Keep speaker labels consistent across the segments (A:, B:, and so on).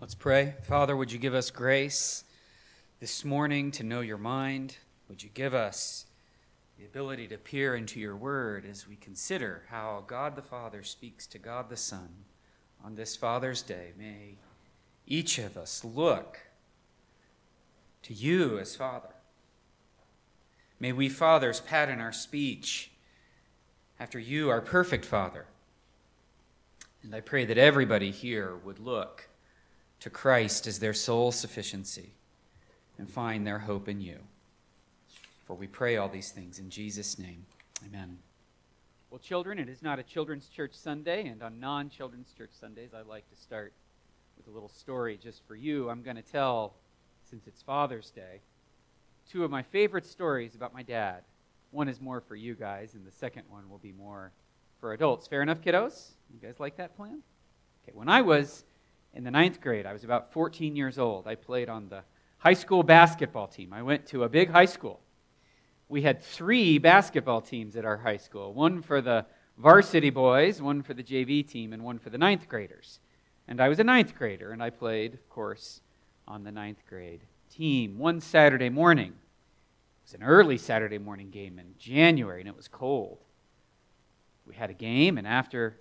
A: Let's pray. Father, would you give us grace this morning to know your mind? Would you give us the ability to peer into your word as we consider how God the Father speaks to God the Son on this Father's Day? May each of us look to you as Father. May we fathers pattern our speech after you, our perfect Father. And I pray that everybody here would look to Christ as their sole sufficiency and find their hope in you. For we pray all these things in Jesus' name. Amen.
B: Well, children, it is not a Children's Church Sunday, and on non Children's Church Sundays, I like to start with a little story just for you. I'm going to tell, since it's Father's Day, two of my favorite stories about my dad. One is more for you guys, and the second one will be more for adults. Fair enough, kiddos? You guys like that plan? Okay, when I was in the ninth grade, I was about 14 years old. I played on the high school basketball team. I went to a big high school. We had three basketball teams at our high school one for the varsity boys, one for the JV team, and one for the ninth graders. And I was a ninth grader, and I played, of course, on the ninth grade team. One Saturday morning, it was an early Saturday morning game in January, and it was cold. We had a game, and after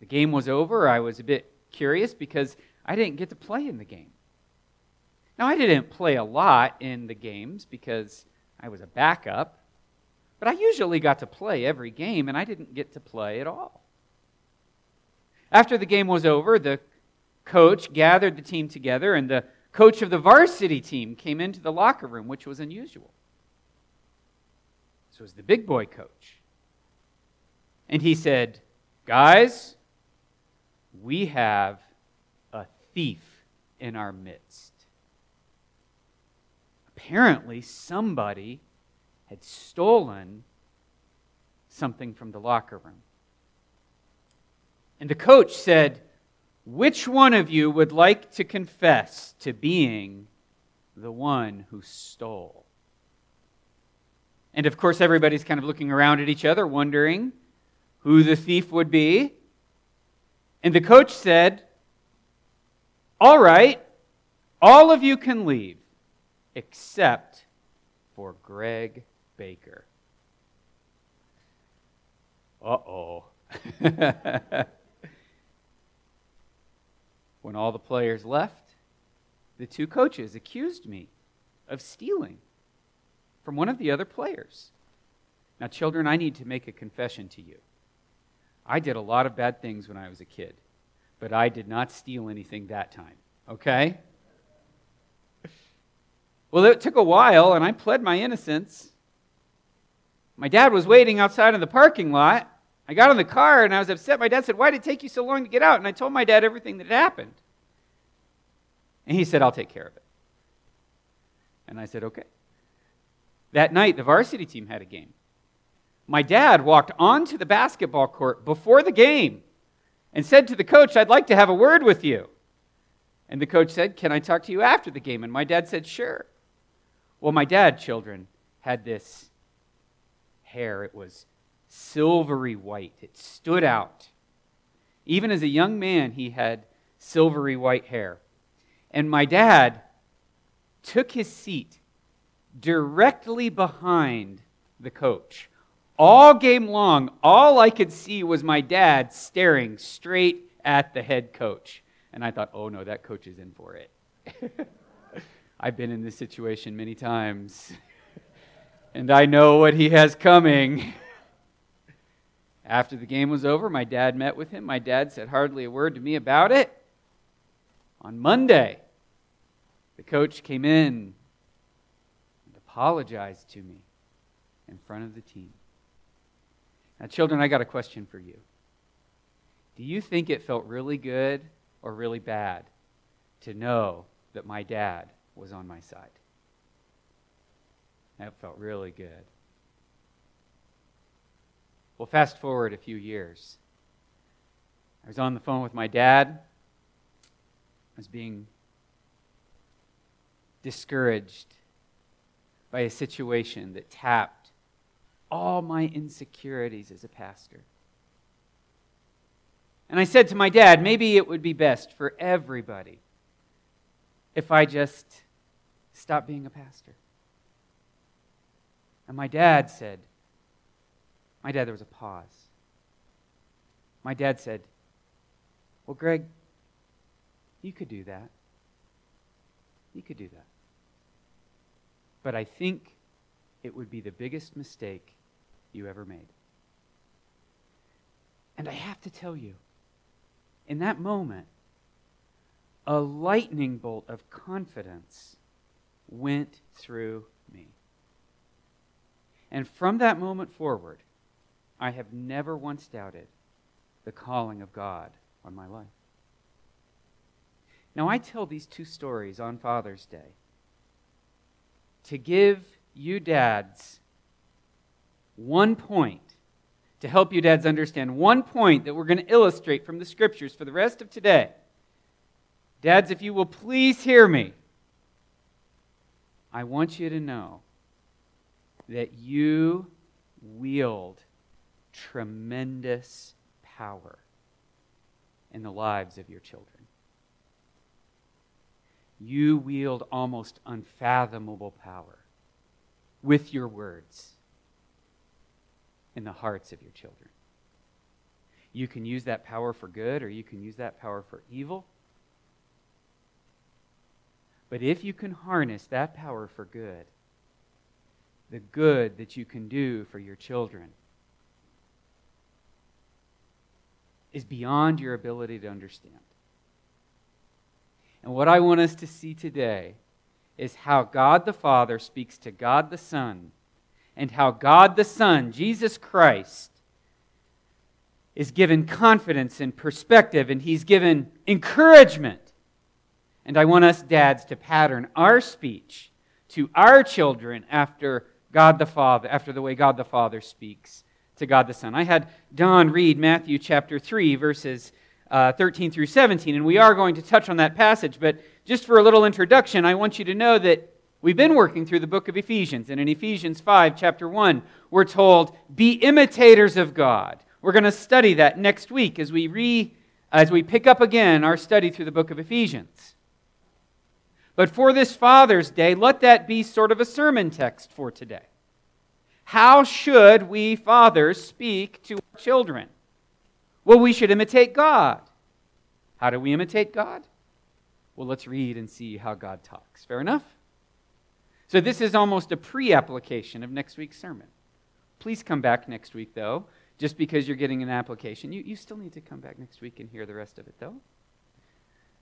B: the game was over, I was a bit curious because I didn't get to play in the game. Now, I didn't play a lot in the games because I was a backup, but I usually got to play every game, and I didn't get to play at all. After the game was over, the coach gathered the team together, and the coach of the varsity team came into the locker room, which was unusual. This was the big boy coach. And he said, Guys, we have a thief in our midst. Apparently, somebody had stolen something from the locker room. And the coach said, Which one of you would like to confess to being the one who stole? And of course, everybody's kind of looking around at each other, wondering who the thief would be. And the coach said, All right, all of you can leave except for Greg Baker. Uh oh. when all the players left, the two coaches accused me of stealing from one of the other players. Now, children, I need to make a confession to you. I did a lot of bad things when I was a kid, but I did not steal anything that time, okay? Well, it took a while, and I pled my innocence. My dad was waiting outside in the parking lot. I got in the car and I was upset. My dad said, Why did it take you so long to get out? And I told my dad everything that had happened. And he said, I'll take care of it. And I said, Okay. That night, the varsity team had a game. My dad walked onto the basketball court before the game and said to the coach, I'd like to have a word with you. And the coach said, Can I talk to you after the game? And my dad said, Sure. Well, my dad, children, had this hair. It was silvery white, it stood out. Even as a young man, he had silvery white hair. And my dad took his seat directly behind the coach. All game long, all I could see was my dad staring straight at the head coach. And I thought, oh no, that coach is in for it. I've been in this situation many times. and I know what he has coming. After the game was over, my dad met with him. My dad said hardly a word to me about it. On Monday, the coach came in and apologized to me in front of the team. Now, children, I got a question for you. Do you think it felt really good or really bad to know that my dad was on my side? That felt really good. Well, fast forward a few years. I was on the phone with my dad. I was being discouraged by a situation that tapped all my insecurities as a pastor. And I said to my dad, maybe it would be best for everybody if I just stop being a pastor? And my dad said, My dad, there was a pause. My dad said, Well, Greg, you could do that. You could do that. But I think it would be the biggest mistake you ever made. And I have to tell you, in that moment, a lightning bolt of confidence went through me. And from that moment forward, I have never once doubted the calling of God on my life. Now, I tell these two stories on Father's Day to give you dads one point, to help you dads understand one point that we're going to illustrate from the scriptures for the rest of today. Dads, if you will please hear me, I want you to know that you wield tremendous power in the lives of your children. You wield almost unfathomable power with your words in the hearts of your children. You can use that power for good or you can use that power for evil. But if you can harness that power for good, the good that you can do for your children is beyond your ability to understand. And what I want us to see today is how God the Father speaks to God the Son, and how God the Son, Jesus Christ, is given confidence and perspective, and He's given encouragement. And I want us dads to pattern our speech to our children after God the Father, after the way God the Father speaks to God the Son. I had Don read Matthew chapter 3, verses uh, 13 through 17. And we are going to touch on that passage. But just for a little introduction, I want you to know that we've been working through the book of Ephesians. And in Ephesians 5, chapter 1, we're told, Be imitators of God. We're going to study that next week as we, re, as we pick up again our study through the book of Ephesians. But for this Father's Day, let that be sort of a sermon text for today. How should we fathers speak to our children? Well, we should imitate God. How do we imitate God? Well, let's read and see how God talks. Fair enough? So, this is almost a pre application of next week's sermon. Please come back next week, though. Just because you're getting an application, you, you still need to come back next week and hear the rest of it, though.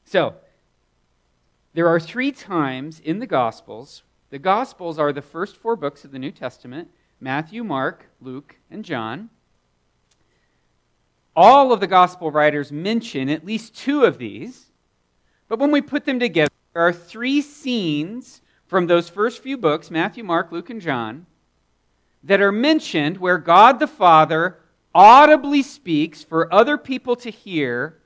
B: So, there are three times in the Gospels. The Gospels are the first four books of the New Testament Matthew, Mark, Luke, and John all of the gospel writers mention at least two of these. But when we put them together, there are three scenes from those first few books Matthew, Mark, Luke, and John that are mentioned where God the Father audibly speaks for other people to hear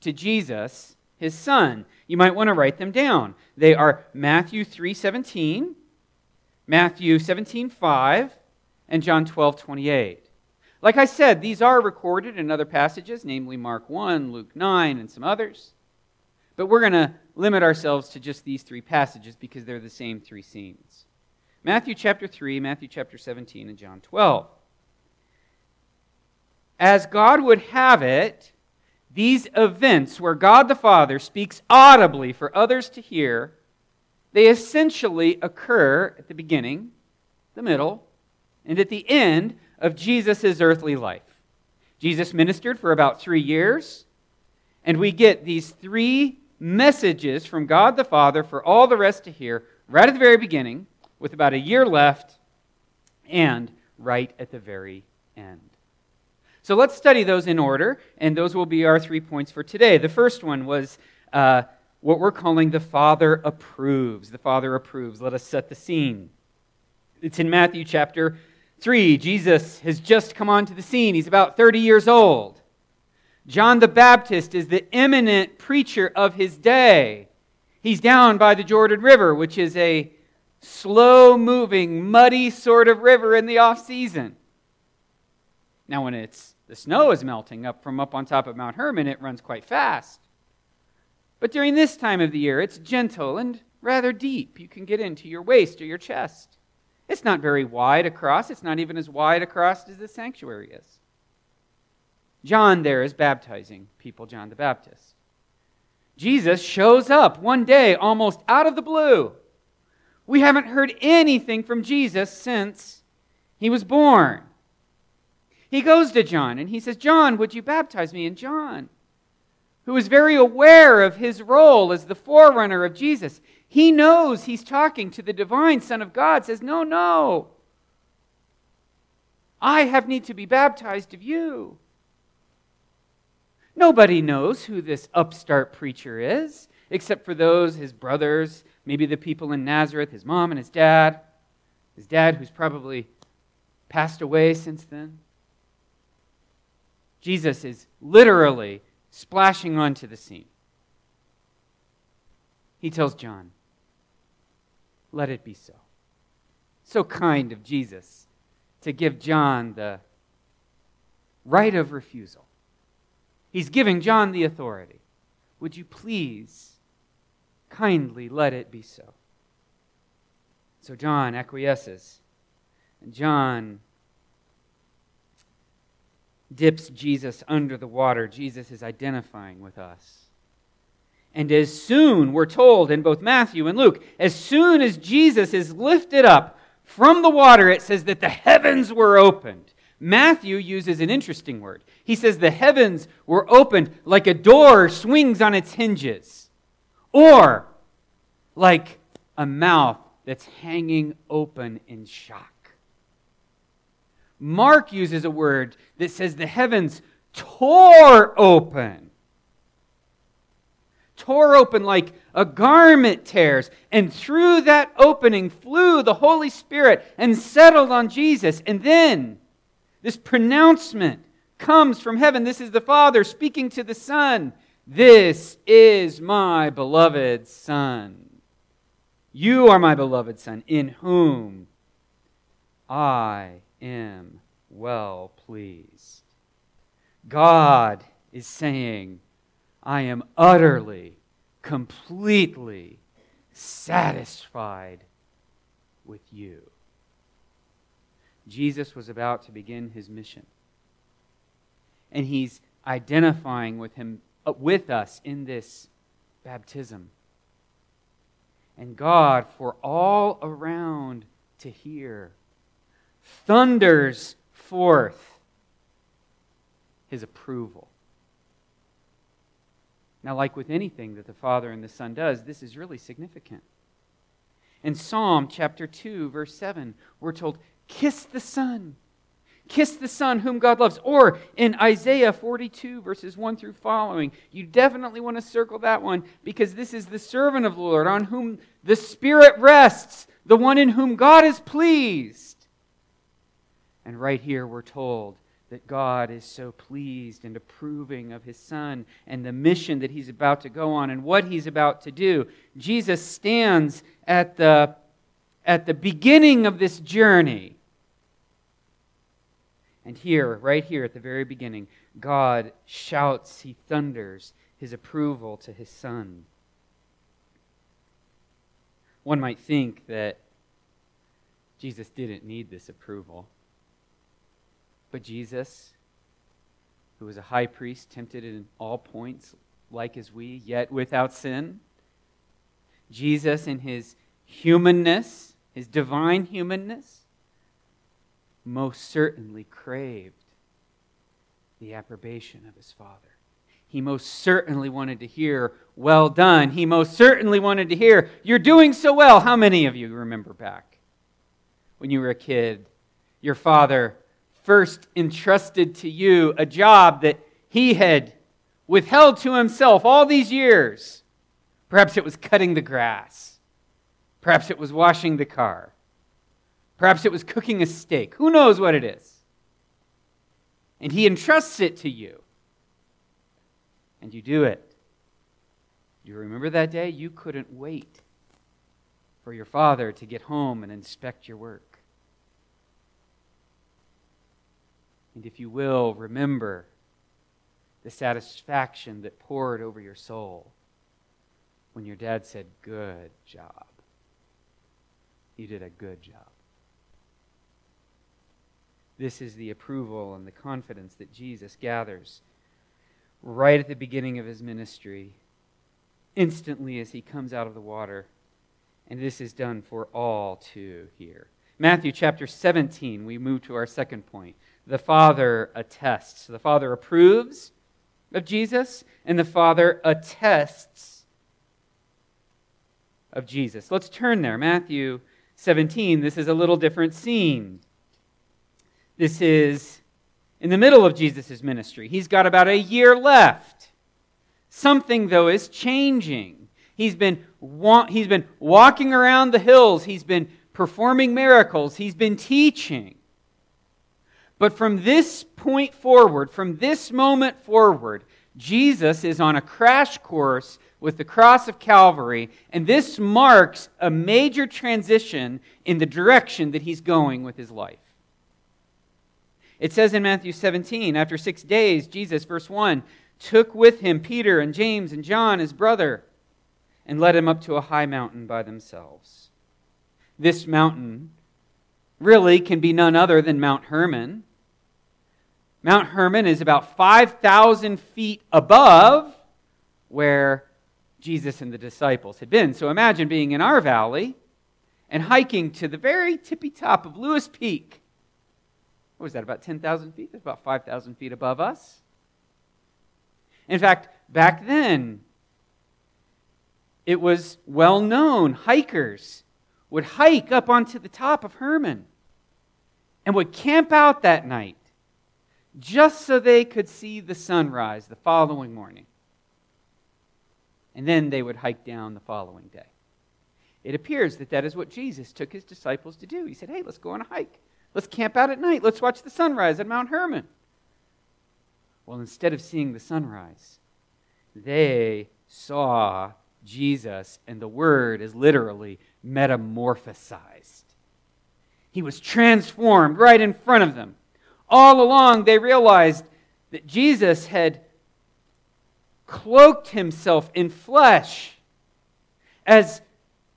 B: to Jesus, his son. You might want to write them down. They are Matthew 3:17, Matthew 17:5, and John 12:28. Like I said, these are recorded in other passages, namely Mark 1, Luke 9, and some others. But we're going to limit ourselves to just these three passages because they're the same three scenes Matthew chapter 3, Matthew chapter 17, and John 12. As God would have it, these events where God the Father speaks audibly for others to hear, they essentially occur at the beginning, the middle, and at the end of Jesus' earthly life. Jesus ministered for about three years, and we get these three messages from God the Father for all the rest to hear right at the very beginning, with about a year left, and right at the very end. So let's study those in order, and those will be our three points for today. The first one was uh, what we're calling the Father approves. The Father approves. Let us set the scene. It's in Matthew chapter 3, Jesus has just come onto the scene. He's about 30 years old. John the Baptist is the eminent preacher of his day. He's down by the Jordan River, which is a slow moving, muddy sort of river in the off season. Now, when it's the snow is melting up from up on top of Mount Hermon, it runs quite fast. But during this time of the year, it's gentle and rather deep. You can get into your waist or your chest. It's not very wide across. It's not even as wide across as the sanctuary is. John there is baptizing people, John the Baptist. Jesus shows up one day almost out of the blue. We haven't heard anything from Jesus since he was born. He goes to John and he says, John, would you baptize me? And John, who is very aware of his role as the forerunner of Jesus, he knows he's talking to the divine Son of God, says, No, no. I have need to be baptized of you. Nobody knows who this upstart preacher is, except for those, his brothers, maybe the people in Nazareth, his mom and his dad. His dad, who's probably passed away since then. Jesus is literally splashing onto the scene. He tells John, let it be so. So kind of Jesus to give John the right of refusal. He's giving John the authority. Would you please kindly let it be so? So John acquiesces. And John dips Jesus under the water. Jesus is identifying with us. And as soon, we're told in both Matthew and Luke, as soon as Jesus is lifted up from the water, it says that the heavens were opened. Matthew uses an interesting word. He says the heavens were opened like a door swings on its hinges, or like a mouth that's hanging open in shock. Mark uses a word that says the heavens tore open tore open like a garment tears. And through that opening flew the Holy Spirit and settled on Jesus. And then this pronouncement comes from heaven. This is the Father speaking to the Son. This is my beloved Son. You are my beloved Son, in whom I am well pleased. God is saying, I am utterly, completely satisfied with you. Jesus was about to begin his mission. And he's identifying with him uh, with us in this baptism. And God, for all around to hear, thunders forth his approval. Now, like with anything that the Father and the Son does, this is really significant. In Psalm chapter 2, verse 7, we're told, Kiss the Son. Kiss the Son whom God loves. Or in Isaiah 42, verses 1 through following, you definitely want to circle that one because this is the servant of the Lord on whom the Spirit rests, the one in whom God is pleased. And right here we're told, that God is so pleased and approving of his son and the mission that he's about to go on and what he's about to do. Jesus stands at the, at the beginning of this journey. And here, right here at the very beginning, God shouts, he thunders his approval to his son. One might think that Jesus didn't need this approval. But Jesus, who was a high priest, tempted in all points, like as we, yet without sin, Jesus, in his humanness, his divine humanness, most certainly craved the approbation of his Father. He most certainly wanted to hear, Well done. He most certainly wanted to hear, You're doing so well. How many of you remember back when you were a kid? Your father first entrusted to you a job that he had withheld to himself all these years. Perhaps it was cutting the grass. Perhaps it was washing the car. Perhaps it was cooking a steak. Who knows what it is? And he entrusts it to you. And you do it. You remember that day? You couldn't wait for your father to get home and inspect your work. And if you will, remember the satisfaction that poured over your soul when your dad said, Good job. You did a good job. This is the approval and the confidence that Jesus gathers right at the beginning of his ministry, instantly as he comes out of the water. And this is done for all to hear. Matthew chapter 17, we move to our second point. The Father attests. The Father approves of Jesus, and the Father attests of Jesus. Let's turn there. Matthew 17, this is a little different scene. This is in the middle of Jesus' ministry. He's got about a year left. Something, though, is changing. He's been, he's been walking around the hills, he's been performing miracles, he's been teaching. But from this point forward, from this moment forward, Jesus is on a crash course with the cross of Calvary, and this marks a major transition in the direction that he's going with his life. It says in Matthew 17, after six days, Jesus, verse 1, took with him Peter and James and John, his brother, and led him up to a high mountain by themselves. This mountain really can be none other than Mount Hermon. Mount Hermon is about 5,000 feet above where Jesus and the disciples had been. So imagine being in our valley and hiking to the very tippy top of Lewis Peak what was that, about 10,000 feet? That's about 5,000 feet above us. In fact, back then, it was well known hikers would hike up onto the top of Hermon and would camp out that night just so they could see the sunrise the following morning. And then they would hike down the following day. It appears that that is what Jesus took his disciples to do. He said, Hey, let's go on a hike. Let's camp out at night. Let's watch the sunrise at Mount Hermon. Well, instead of seeing the sunrise, they saw Jesus, and the word is literally metamorphosized. He was transformed right in front of them. All along, they realized that Jesus had cloaked himself in flesh as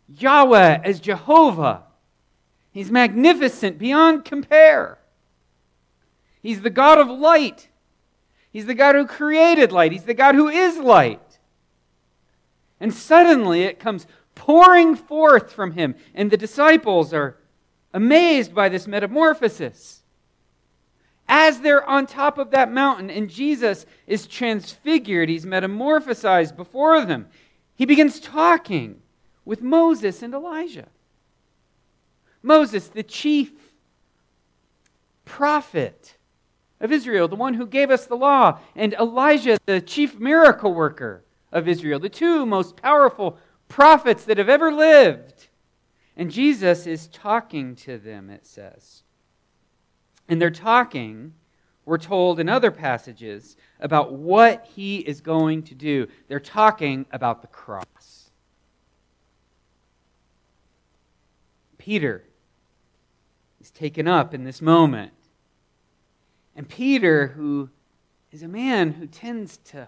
B: Yahweh, as Jehovah. He's magnificent beyond compare. He's the God of light. He's the God who created light. He's the God who is light. And suddenly it comes pouring forth from him, and the disciples are amazed by this metamorphosis. As they're on top of that mountain and Jesus is transfigured, he's metamorphosized before them, he begins talking with Moses and Elijah. Moses, the chief prophet of Israel, the one who gave us the law, and Elijah, the chief miracle worker of Israel, the two most powerful prophets that have ever lived. And Jesus is talking to them, it says. And they're talking, we're told in other passages, about what he is going to do. They're talking about the cross. Peter taken up in this moment. And Peter, who is a man who tends to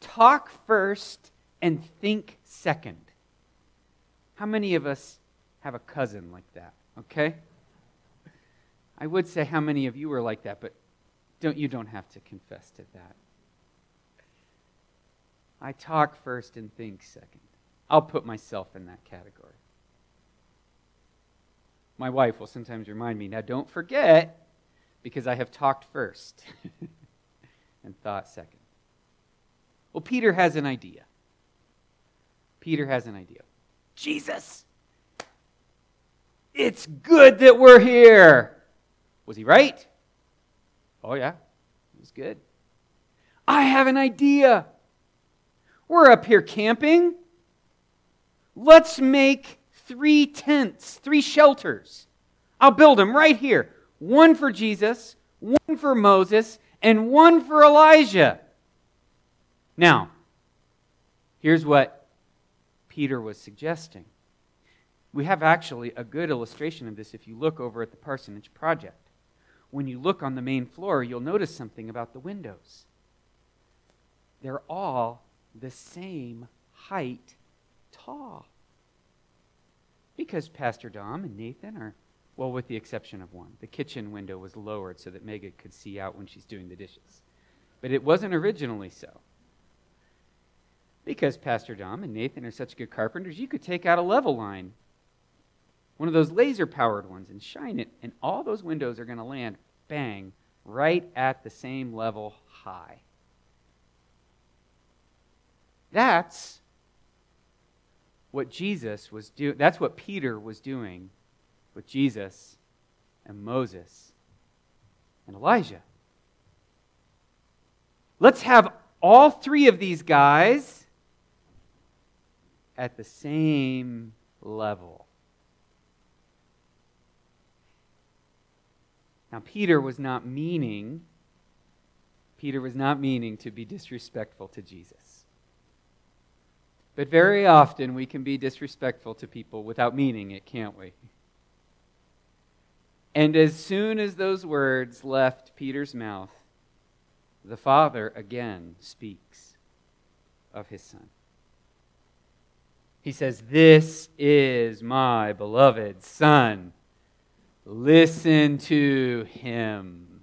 B: talk first and think second. How many of us have a cousin like that? Okay? I would say how many of you are like that, but don't you don't have to confess to that. I talk first and think second. I'll put myself in that category my wife will sometimes remind me, now don't forget, because I have talked first and thought second. Well, Peter has an idea. Peter has an idea. Jesus, it's good that we're here. Was he right? Oh, yeah, it was good. I have an idea. We're up here camping. Let's make three tents, three shelters. I'll build them right here one for Jesus, one for Moses, and one for Elijah. Now, here's what Peter was suggesting. We have actually a good illustration of this if you look over at the Parsonage Project. When you look on the main floor, you'll notice something about the windows. They're all the same height tall. Because Pastor Dom and Nathan are, well, with the exception of one. The kitchen window was lowered so that Megan could see out when she's doing the dishes. But it wasn't originally so. Because Pastor Dom and Nathan are such good carpenters, you could take out a level line, one of those laser powered ones, and shine it, and all those windows are going to land, bang, right at the same level high. That's what Jesus was doing. That's what Peter was doing with Jesus and Moses and Elijah. Let's have all three of these guys at the same level. Now, Peter was not meaning, Peter was not meaning to be disrespectful to Jesus. But very often we can be disrespectful to people without meaning it, can't we? And as soon as those words left Peter's mouth, the Father again speaks of his Son. He says, This is my beloved Son. Listen to him.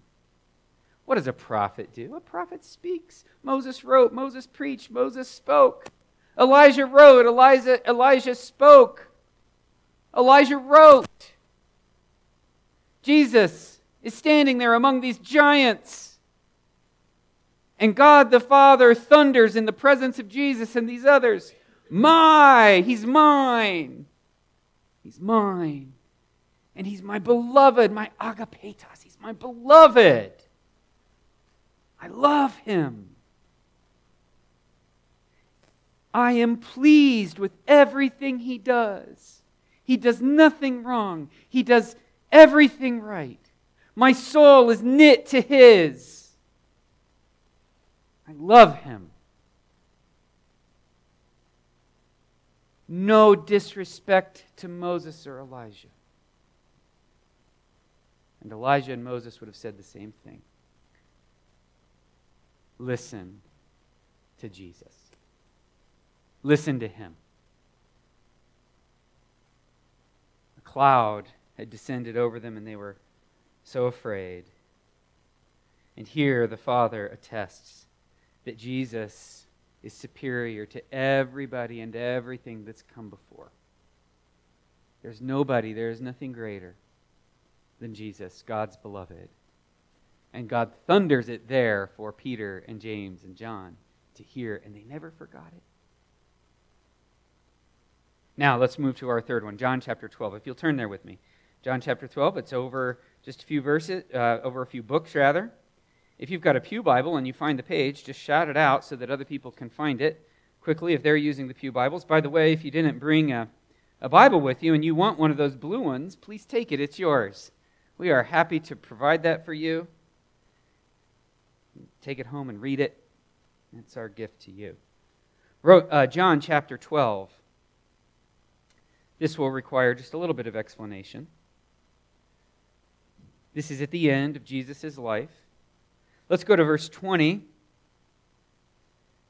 B: What does a prophet do? A prophet speaks. Moses wrote, Moses preached, Moses spoke. Elijah wrote, Elijah, Elijah spoke. Elijah wrote. Jesus is standing there among these giants. And God the Father thunders in the presence of Jesus and these others. My, he's mine. He's mine. And he's my beloved, my agapetos. He's my beloved. I love him. I am pleased with everything he does. He does nothing wrong, he does everything right. My soul is knit to his. I love him. No disrespect to Moses or Elijah. And Elijah and Moses would have said the same thing. Listen to Jesus. Listen to him. A cloud had descended over them, and they were so afraid. And here the Father attests that Jesus is superior to everybody and everything that's come before. There's nobody, there is nothing greater than Jesus, God's beloved. And God thunders it there for Peter and James and John to hear, and they never forgot it. Now, let's move to our third one, John chapter 12. If you'll turn there with me. John chapter 12, it's over just a few verses, uh, over a few books, rather. If you've got a Pew Bible and you find the page, just shout it out so that other people can find it quickly if they're using the Pew Bibles. By the way, if you didn't bring a, a Bible with you and you want one of those blue ones, please take it. It's yours. We are happy to provide that for you. Take it home and read it. It's our gift to you. Uh, John chapter 12. This will require just a little bit of explanation. This is at the end of Jesus' life. Let's go to verse 20.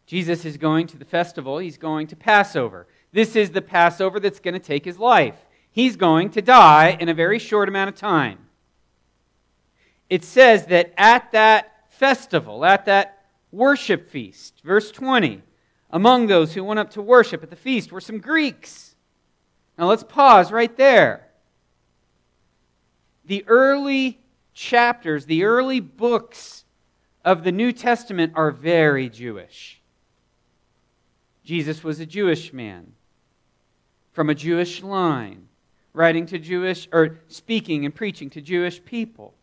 B: Jesus is going to the festival, he's going to Passover. This is the Passover that's going to take his life. He's going to die in a very short amount of time. It says that at that festival, at that worship feast, verse 20, among those who went up to worship at the feast were some Greeks. Now let's pause right there. The early chapters, the early books of the New Testament are very Jewish. Jesus was a Jewish man from a Jewish line, writing to Jewish, or speaking and preaching to Jewish people.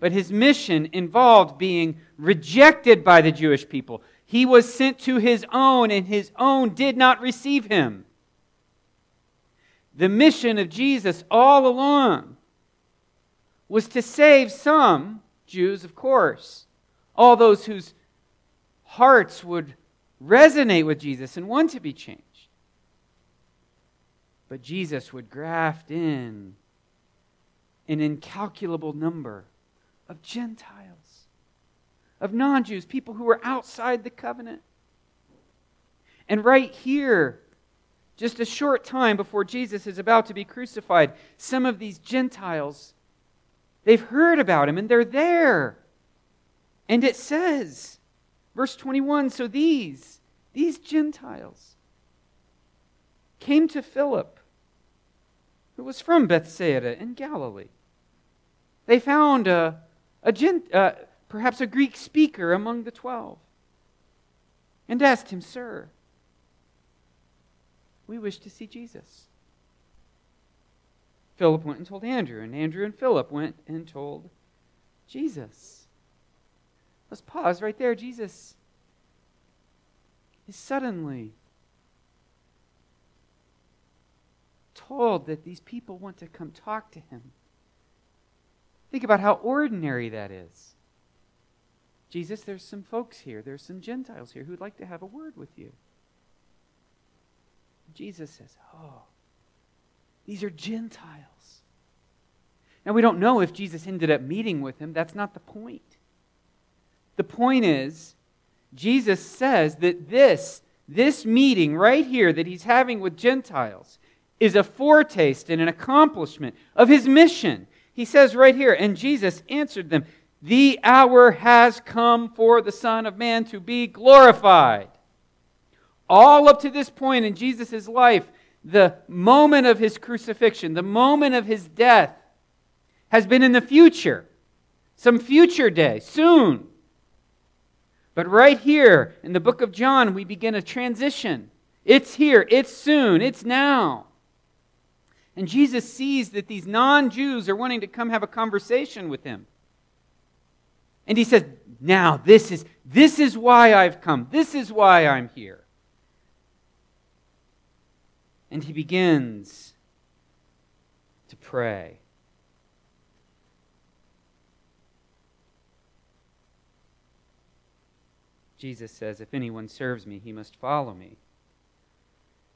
B: But his mission involved being rejected by the Jewish people. He was sent to his own, and his own did not receive him the mission of Jesus all along was to save some, Jews, of course, all those whose hearts would resonate with Jesus and want to be changed. But Jesus would graft in an incalculable number of Gentiles, of non Jews, people who were outside the covenant. And right here, just a short time before Jesus is about to be crucified, some of these Gentiles, they've heard about him and they're there. And it says, verse 21 so these, these Gentiles came to Philip, who was from Bethsaida in Galilee. They found a, a gent, uh, perhaps a Greek speaker among the twelve, and asked him, Sir, we wish to see Jesus. Philip went and told Andrew, and Andrew and Philip went and told Jesus. Let's pause right there. Jesus is suddenly told that these people want to come talk to him. Think about how ordinary that is. Jesus, there's some folks here, there's some Gentiles here who'd like to have a word with you. Jesus says, Oh, these are Gentiles. Now, we don't know if Jesus ended up meeting with him. That's not the point. The point is, Jesus says that this, this meeting right here that he's having with Gentiles is a foretaste and an accomplishment of his mission. He says right here, and Jesus answered them, The hour has come for the Son of Man to be glorified. All up to this point in Jesus' life, the moment of his crucifixion, the moment of his death, has been in the future, some future day, soon. But right here in the book of John, we begin a transition. It's here, it's soon, it's now. And Jesus sees that these non Jews are wanting to come have a conversation with him. And he says, Now, this is, this is why I've come. This is why I'm here. And he begins to pray. Jesus says, If anyone serves me, he must follow me.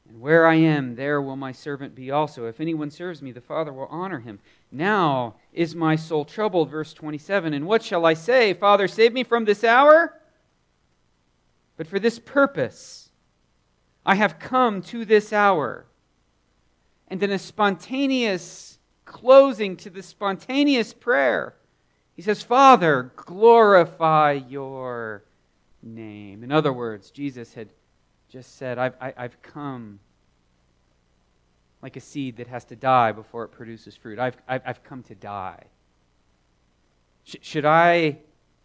B: And where I am, there will my servant be also. If anyone serves me, the Father will honor him. Now is my soul troubled. Verse 27. And what shall I say? Father, save me from this hour? But for this purpose I have come to this hour and then a spontaneous closing to the spontaneous prayer, he says, Father, glorify your name. In other words, Jesus had just said, I've, I, i have come like a seed that has to die before it produces fruit. I've, I've, I've come to die. Sh- should I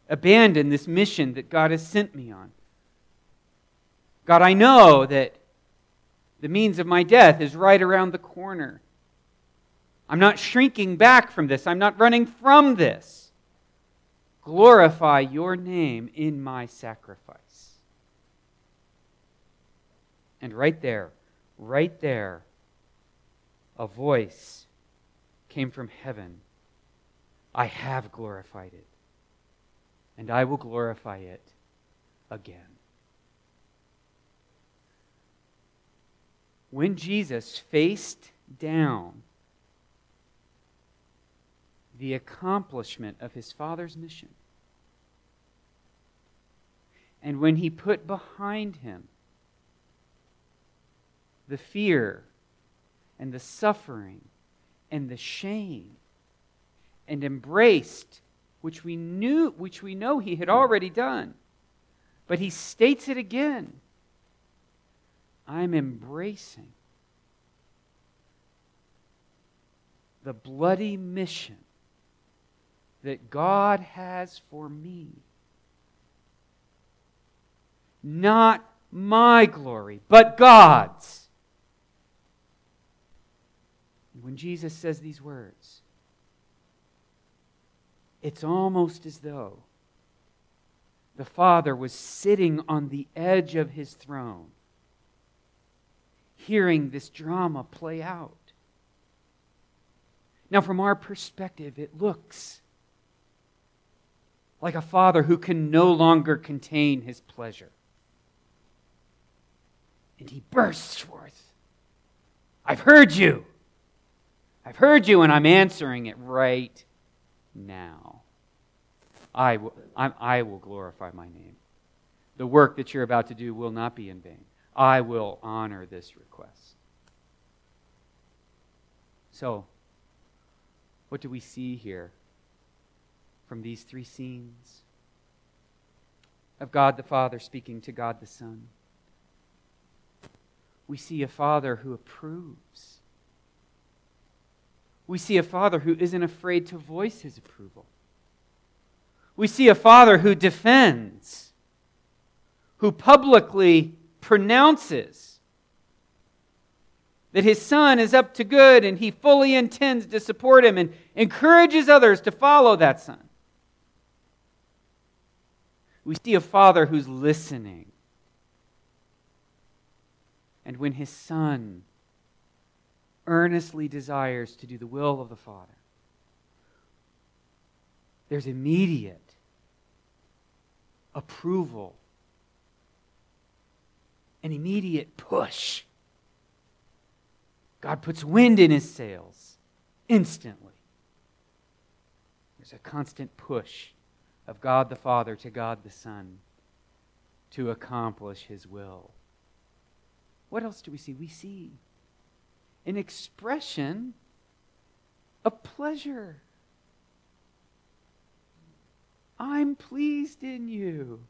B: abandon this mission that God has sent me on? God, I know that the means of my death is right around the corner. I'm not shrinking back from this, I'm not running from this. Glorify your name in my sacrifice. And right there, right there, a voice came from heaven I have glorified it, and I will glorify it again. When Jesus faced down the accomplishment of his Father's mission, and when he put behind him the fear and the suffering and the shame and embraced which we knew which we know he had already done but he states it again I'm embracing the bloody mission that God has for me. Not my glory, but God's. When Jesus says these words, it's almost as though the Father was sitting on the edge of his throne hearing this drama play out. Now, from our perspective, it looks like a father who can no longer contain his pleasure. And he bursts forth I've heard you. I've heard you, and I'm answering it right now. I will, I, I will glorify my name. The work that you're about to do will not be in vain. I will honor this request. So, what do we see here from these three scenes? Of God the Father speaking to God the Son. We see a Father who approves. We see a Father who isn't afraid to voice his approval. We see a Father who defends, who publicly pronounces that his son is up to good and he fully intends to support him and encourages others to follow that son. We see a father who's listening. And when his son earnestly desires to do the will of the Father, there's immediate approval, an immediate push. God puts wind in his sails instantly. There's a constant push of God the Father to God the Son to accomplish his will. What else do we see? We see an expression of pleasure. I'm pleased in you.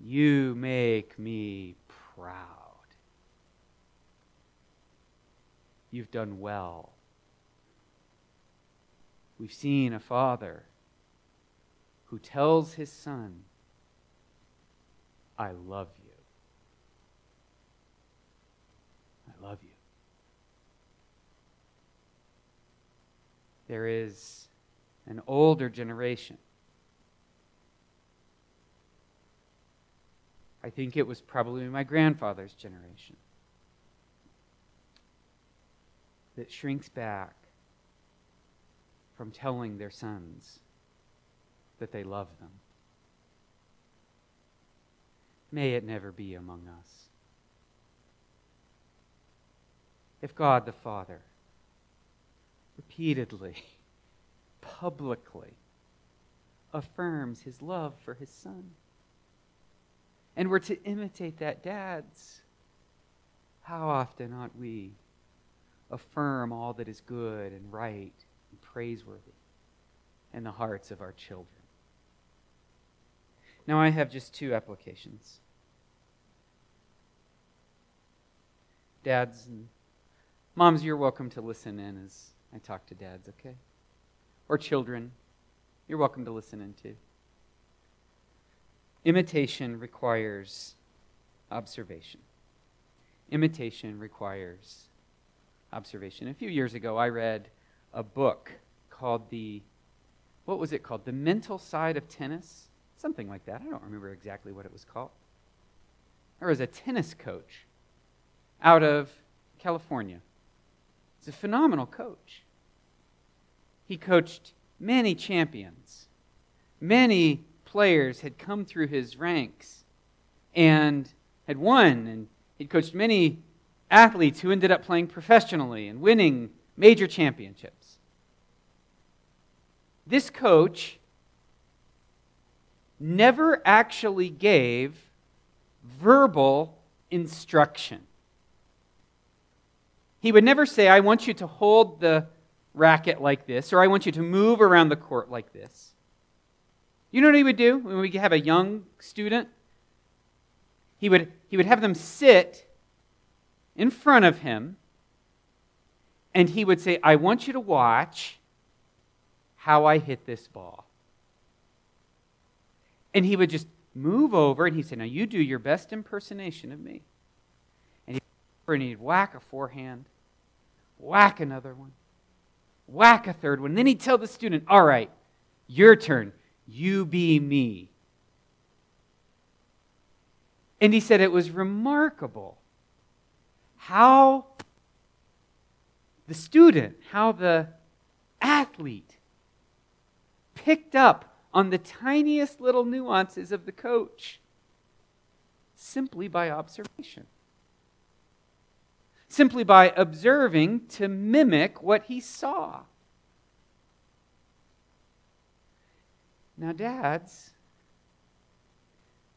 B: You make me proud. You've done well. We've seen a father who tells his son, I love you. I love you. There is an older generation. I think it was probably my grandfather's generation that shrinks back from telling their sons that they love them. May it never be among us. If God the Father repeatedly, publicly affirms his love for his Son, and we're to imitate that, dads, how often ought we affirm all that is good and right and praiseworthy in the hearts of our children? Now, I have just two applications. Dads and moms, you're welcome to listen in as I talk to dads, okay? Or children, you're welcome to listen in too. Imitation requires observation. Imitation requires observation. A few years ago, I read a book called The, what was it called? The Mental Side of Tennis Something like that. I don't remember exactly what it was called. There was a tennis coach out of California. He's a phenomenal coach. He coached many champions. Many players had come through his ranks and had won, and he'd coached many athletes who ended up playing professionally and winning major championships. This coach never actually gave verbal instruction. He would never say, I want you to hold the racket like this, or I want you to move around the court like this. You know what he would do when we have a young student? He would, he would have them sit in front of him, and he would say, I want you to watch how I hit this ball. And he would just move over and he'd say, Now you do your best impersonation of me. And he'd, whack a forehand, whack another one, whack a third one. And then he'd tell the student, All right, your turn. You be me. And he said it was remarkable how the student, how the athlete picked up on the tiniest little nuances of the coach simply by observation. Simply by observing to mimic what he saw. Now, dads,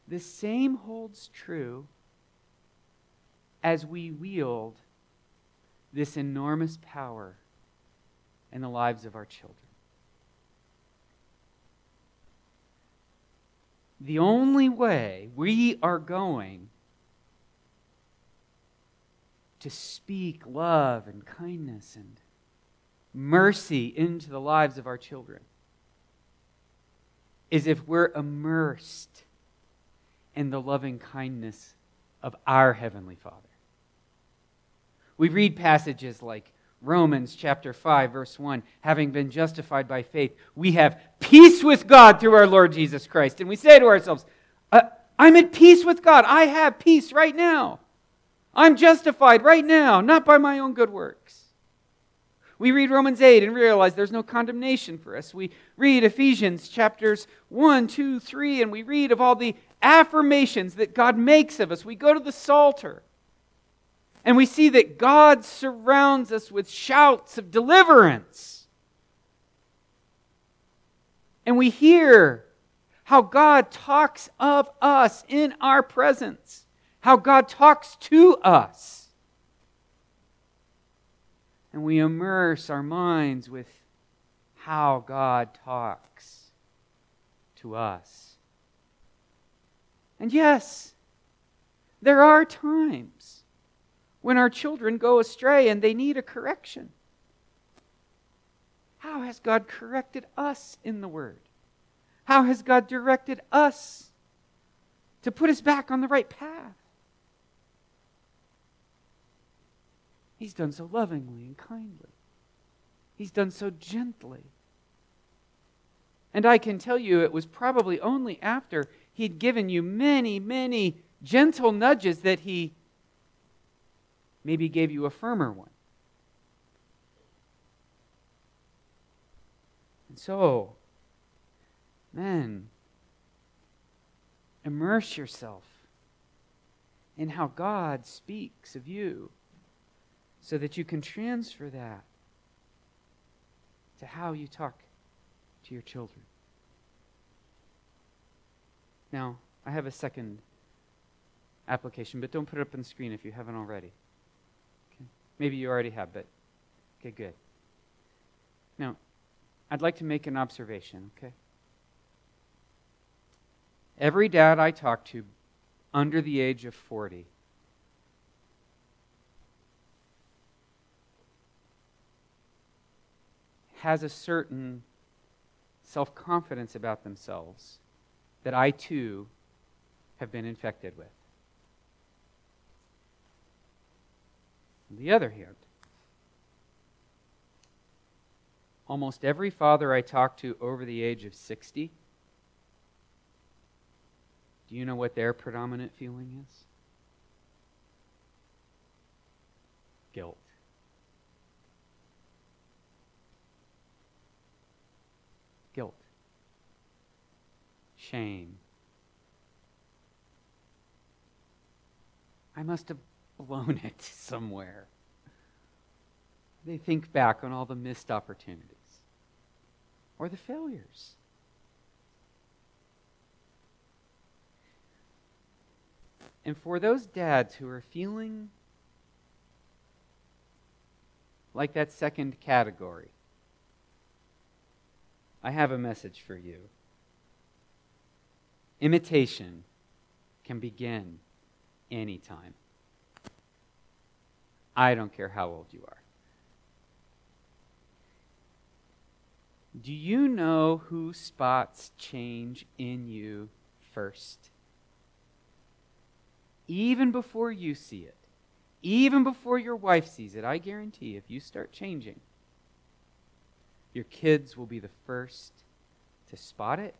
B: the same holds true as we wield this enormous power in the lives of our children. The only way we are going to speak love and kindness and mercy into the lives of our children is if we're immersed in the loving kindness of our Heavenly Father. We read passages like Romans chapter 5, verse 1 having been justified by faith, we have peace with God through our Lord Jesus Christ. And we say to ourselves, uh, I'm at peace with God. I have peace right now. I'm justified right now, not by my own good works. We read Romans 8 and realize there's no condemnation for us. We read Ephesians chapters 1, 2, 3, and we read of all the affirmations that God makes of us. We go to the Psalter and we see that God surrounds us with shouts of deliverance. And we hear how God talks of us in our presence, how God talks to us. And we immerse our minds with how God talks to us. And yes, there are times when our children go astray and they need a correction. How has God corrected us in the Word? How has God directed us to put us back on the right path? He's done so lovingly and kindly. He's done so gently. And I can tell you, it was probably only after He'd given you many, many gentle nudges that He maybe gave you a firmer one. And so, men, immerse yourself in how God speaks of you so that you can transfer that to how you talk to your children. Now, I have a second application, but don't put it up on the screen if you haven't already. Okay? Maybe you already have, but okay, good. Now, I'd like to make an observation, okay? Every dad I talk to under the age of 40 has a certain self confidence about themselves that I too have been infected with. On the other hand, almost every father I talk to over the age of 60, do you know what their predominant feeling is? Guilt. Shame. I must have blown it somewhere. They think back on all the missed opportunities or the failures. And for those dads who are feeling like that second category, I have a message for you. Imitation can begin anytime. I don't care how old you are. Do you know who spots change in you first? Even before you see it, even before your wife sees it, I guarantee if you start changing, your kids will be the first to spot it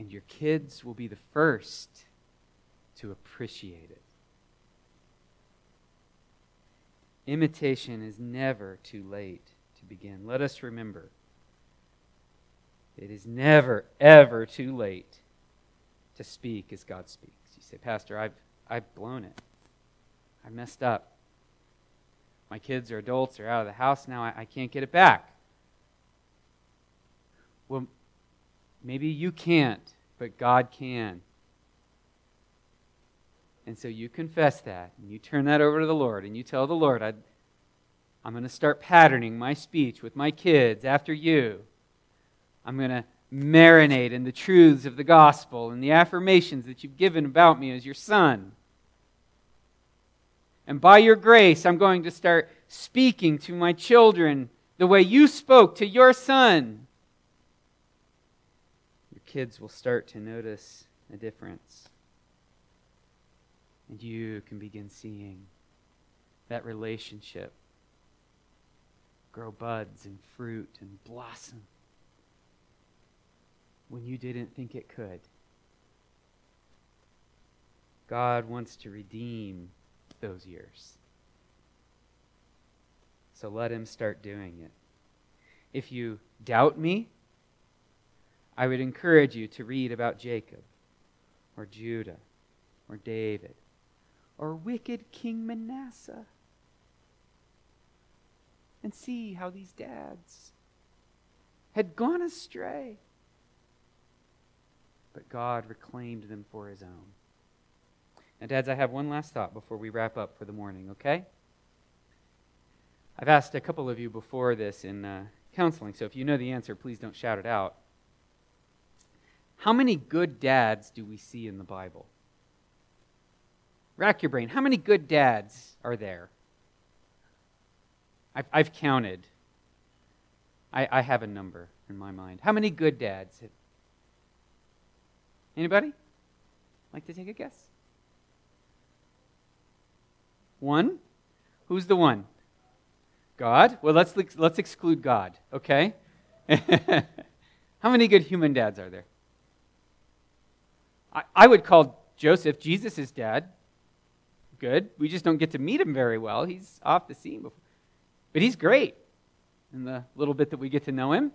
B: and your kids will be the first to appreciate it. Imitation is never too late to begin. Let us remember it is never, ever too late to speak as God speaks. You say, Pastor, I've, I've blown it. I messed up. My kids are adults, they're out of the house now. I, I can't get it back. Well, Maybe you can't, but God can. And so you confess that, and you turn that over to the Lord, and you tell the Lord, i I'm going to start patterning my speech with my kids after you. I'm going to marinate in the truths of the gospel and the affirmations that you've given about me as your son. And by your grace, I'm going to start speaking to my children the way you spoke to your son. Kids will start to notice a difference. And you can begin seeing that relationship grow buds and fruit and blossom when you didn't think it could. God wants to redeem those years. So let Him start doing it. If you doubt me, I would encourage you to read about Jacob or Judah or David or wicked King Manasseh and see how these dads had gone astray. But God reclaimed them for his own. Now, dads, I have one last thought before we wrap up for the morning, okay? I've asked a couple of you before this in uh, counseling, so if you know the answer, please don't shout it out. How many good dads do we see in the Bible? Rack your brain. How many good dads are there? I've, I've counted. I, I have a number in my mind. How many good dads? Anybody? Like to take a guess? One? Who's the one? God? Well, let's, let's exclude God, okay? How many good human dads are there? I, I would call Joseph Jesus' dad. Good. We just don't get to meet him very well. He's off the scene before. But he's great in the little bit that we get to know him.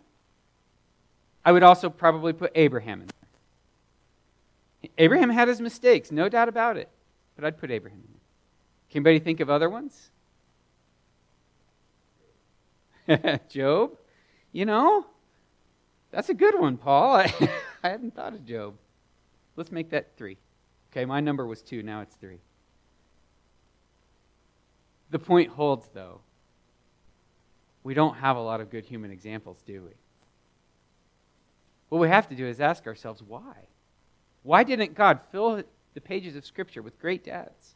B: I would also probably put Abraham in there. Abraham had his mistakes, no doubt about it. But I'd put Abraham in there. Can anybody think of other ones? Job? You know, that's a good one, Paul. I, I hadn't thought of Job. Let's make that three. Okay, my number was two, now it's three. The point holds, though we don't have a lot of good human examples, do we? What we have to do is ask ourselves why? Why didn't God fill the pages of Scripture with great dads?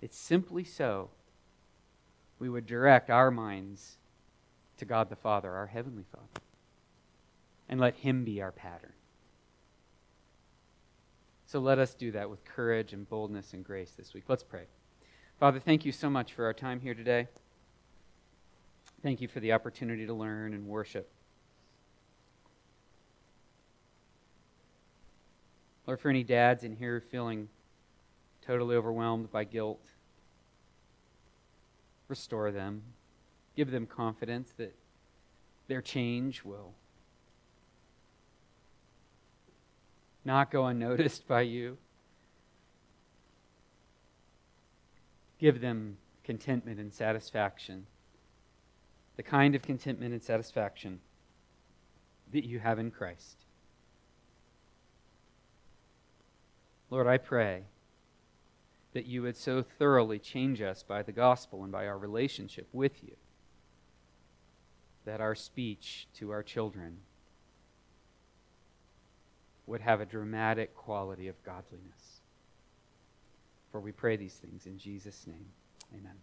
B: It's simply so we would direct our minds to God the Father, our Heavenly Father, and let Him be our pattern. So let us do that with courage and boldness and grace this week. Let's pray. Father, thank you so much for our time here today. Thank you for the opportunity to learn and worship. Lord, for any dads in here feeling totally overwhelmed by guilt, restore them. Give them confidence that their change will not go unnoticed by you. Give them contentment and satisfaction, the kind of contentment and satisfaction that you have in Christ. Lord, I pray that you would so thoroughly change us by the gospel and by our relationship with you that our speech to our children would have a dramatic quality of godliness. For we pray these things in Jesus' name. Amen.